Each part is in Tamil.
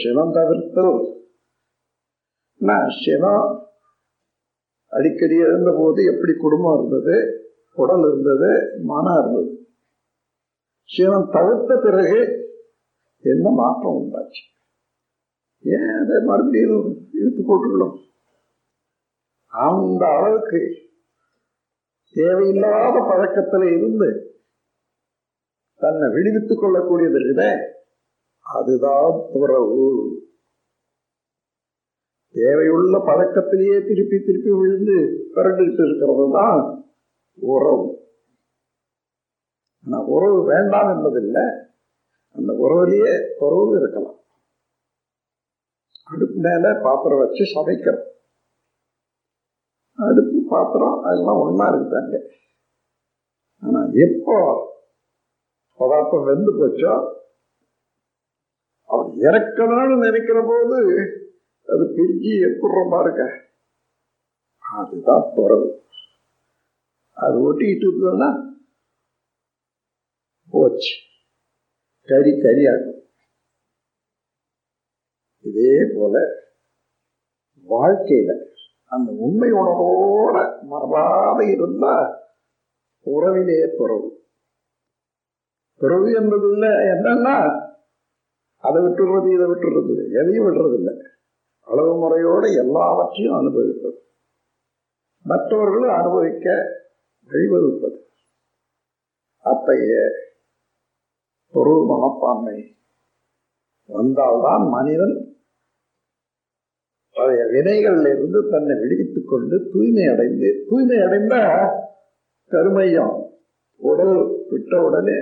சினம் தவிர்த்தல் சினம் அடிக்கடி எழுந்த போது எப்படி குடும்பம் இருந்தது உடல் இருந்தது மனம் இருந்தது சினம் தவிர்த்த பிறகு என்ன மாற்றம் உண்டாச்சு ஏன் அதை மறுபடியும் இழுத்து போட்டுக்கணும் அந்த அளவுக்கு தேவையில்லாத பழக்கத்தில் இருந்து தன்னை விடுவித்துக் கொள்ளக்கூடியது இருக்குதே அதுதான் துறவு தேவையுள்ள பழக்கத்திலேயே திருப்பி திருப்பி விழுந்து பிறண்டுகிட்டு இருக்கிறது தான் உறவு. ஆனா உறவு வேண்டாம் என்பதில்லை. அந்த உறவுலேயே துறவு இருக்கலாம். அடுப்பு மேல பாத்திரம் வச்சு சமைக்கிறோம். அடுப்பு பாத்திரம் அதெல்லாம் ஒன்றா இருக்குதாங்க. ஆனால் எப்போ பதார்த்தம் வெந்து போச்சோ அவர் இறக்கணும்னு நினைக்கிற போது அது பிரிஞ்சு எப்படி பாருங்க. அதுதான் துறவு அது ஒட்டிக்கிட்டு இருந்ததுன்னா போச்சு. கறி கறியாகும் இதே போல வாழ்க்கையில அந்த உண்மை உணர்வோட மறவாத இருந்தா உறவிலே துறவு பிறகு என்பது இல்லை என்னன்னா அதை விட்டுறது இதை விட்டுறது. எதையும் விடுறதில்லை. அளவு முறையோடு எல்லாவற்றையும் அனுபவிப்பது. மற்றவர்களும் அனுபவிக்க வழிவகுப்பது. அத்தகைய பொருள் மனப்பான்மை வந்தால்தான் மனிதன் பழைய வினைகளில் இருந்து தன்னை விடுவித்துக் கொண்டு தூய்மை அடைந்து தூய்மை அடைந்த கருமையம் உடல் விட்ட உடனே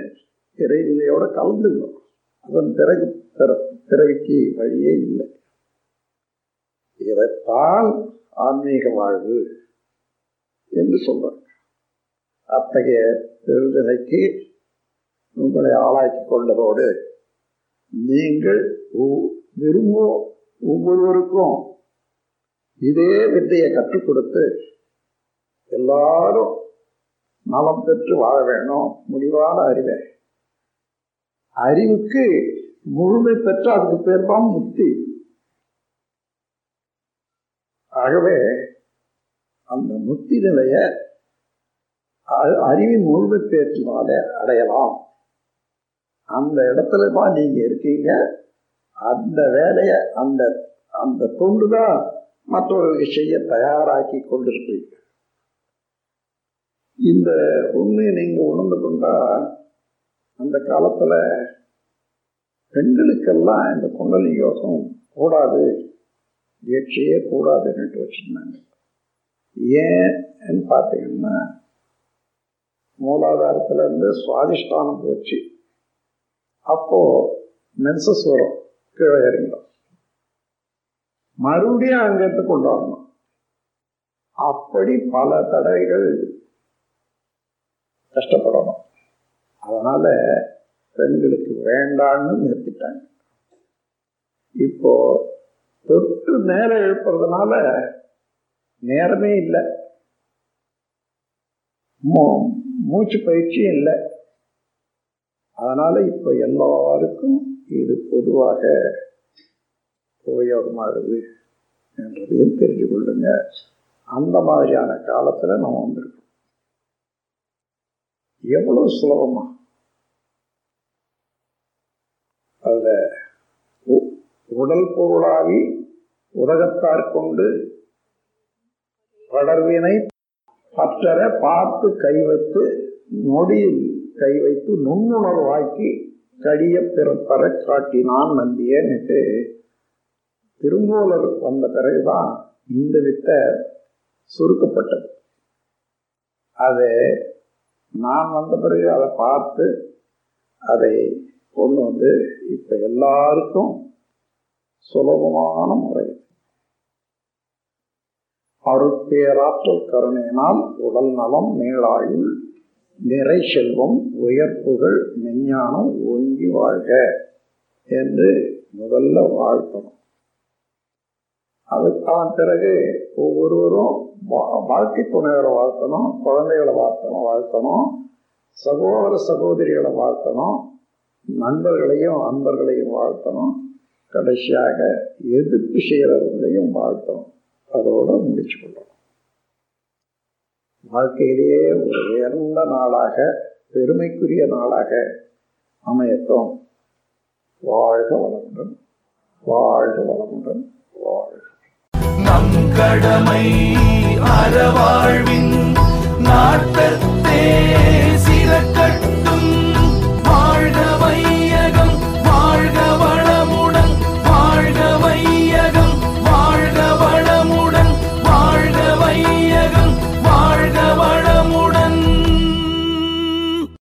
இறைநிலையோட கலந்துக்கணும் அதன் பிறகு பிறவிக்கு வழியே இல்லை. இதைத்தான் ஆன்மீக வாழ்வு என்று சொல்றாங்க அத்தகைய பெருநிலைக்கு உங்களை ஆளாக்கி கொண்டதோடு நீங்கள் விரும்போ ஒவ்வொருவருக்கும் இதே வித்தையை கற்றுக் கொடுத்து எல்லாரும் நலம் பெற்று வாழ வேணும். முடிவான அறிவை. அறிவுக்கு முழுமை பெற்ற அதுக்கு பேர் தான் முக்தி. ஆகவே அந்த முக்தி நிலைய அறிவின் முழுமை பேற்றினால அடையலாம். அந்த இடத்துல தான் நீங்க இருக்கீங்க. அந்த வேலைய அந்த அந்த தொண்டு தான் மற்றவர்களுக்கு செய்ய தயாராக்கி கொண்டிருக்கிறீங்க இந்த உண்மையை நீங்க உணர்ந்து கொண்டா அந்த காலத்துல பெண்களுக்கெல்லாம் இந்த குண்டலி யோகம் கூடாது. தீட்சையே கூடாதுன்னு வச்சிருந்தாங்க. ஏன்னு பார்த்தீங்கன்னா மூலாதாரத்துல இருந்து சுவாதிஷ்டானம் போச்சு. அப்போ மென்சஸ் வரும் கீழே இறங்கிடும். மறுபடியும் அங்கேருந்து கொண்டு வரணும். அப்படி பல தடைகள் கஷ்டப்படணும். அதனால் பெண்களுக்கு வேண்டான்னு நிறுத்திட்டாங்க. இப்போ தொட்டு நேரம் எழுப்புறதுனால நேரமே இல்லை. மூச்சு பயிற்சியும் இல்லை. அதனால இப்ப எல்லாருக்கும் இது பொதுவாக உபயோகமாகுது என்றதையும் தெரிஞ்சு கொள்ளுங்க. அந்த மாதிரியான காலத்துல நம்ம வந்திருக்கோம். எவ்வளவு சுலபமா? அதில் உடல் பொருளாவி உதகத்தார் கொண்டு படர்வினை பற்றற பார்த்து கை வைத்து நொடியில் கை வைத்து நுண்ணுணர்வாக்கி கடிய பிறப்பற காட்டினான் நந்தியன்னுட்டு திருமூலர் வந்த பிறகுதான் இந்த வித்தை சுருக்கப்பட்டது. அது நான் வந்த பிறகு அதை பார்த்து அதை கொண்டு வந்து இப்போ எல்லாருக்கும் சுலபமான முறை. அருட்பேராற்றல் கருணையினால் உடல் நலம் மேலாயுள் நிறை செல்வம் உயர்ப்புகள் மெஞ்ஞானம் ஒங்கி வாழ்க என்று முதல்ல வாழ்த்தணும். அதுக்கான பிறகு ஒவ்வொருவரும் வாழ்க்கை துணைகளை வாழ்த்தணும் குழந்தைகளை வாழ்த்தணும் வாழ்த்தணும் சகோதர சகோதரிகளை வாழ்த்தணும். நண்பர்களையும் அன்பர்களையும் வாழ்த்தணும். கடைசியாக எதிர்ப்பு செய்கிறவர்களையும் வாழ்த்தணும். அதோட முடிச்சு கொள்ளணும். வாழ்க்கையிலேயே ஒரு உயர்ந்த நாளாக பெருமைக்குரிய நாளாக அமையட்டும். வாழ்க வளமுடன் வாழ்க வளமுடன் வாழ்க. நம் கடமை அறவாழ்வின் நாட்டத்தே சிறக்க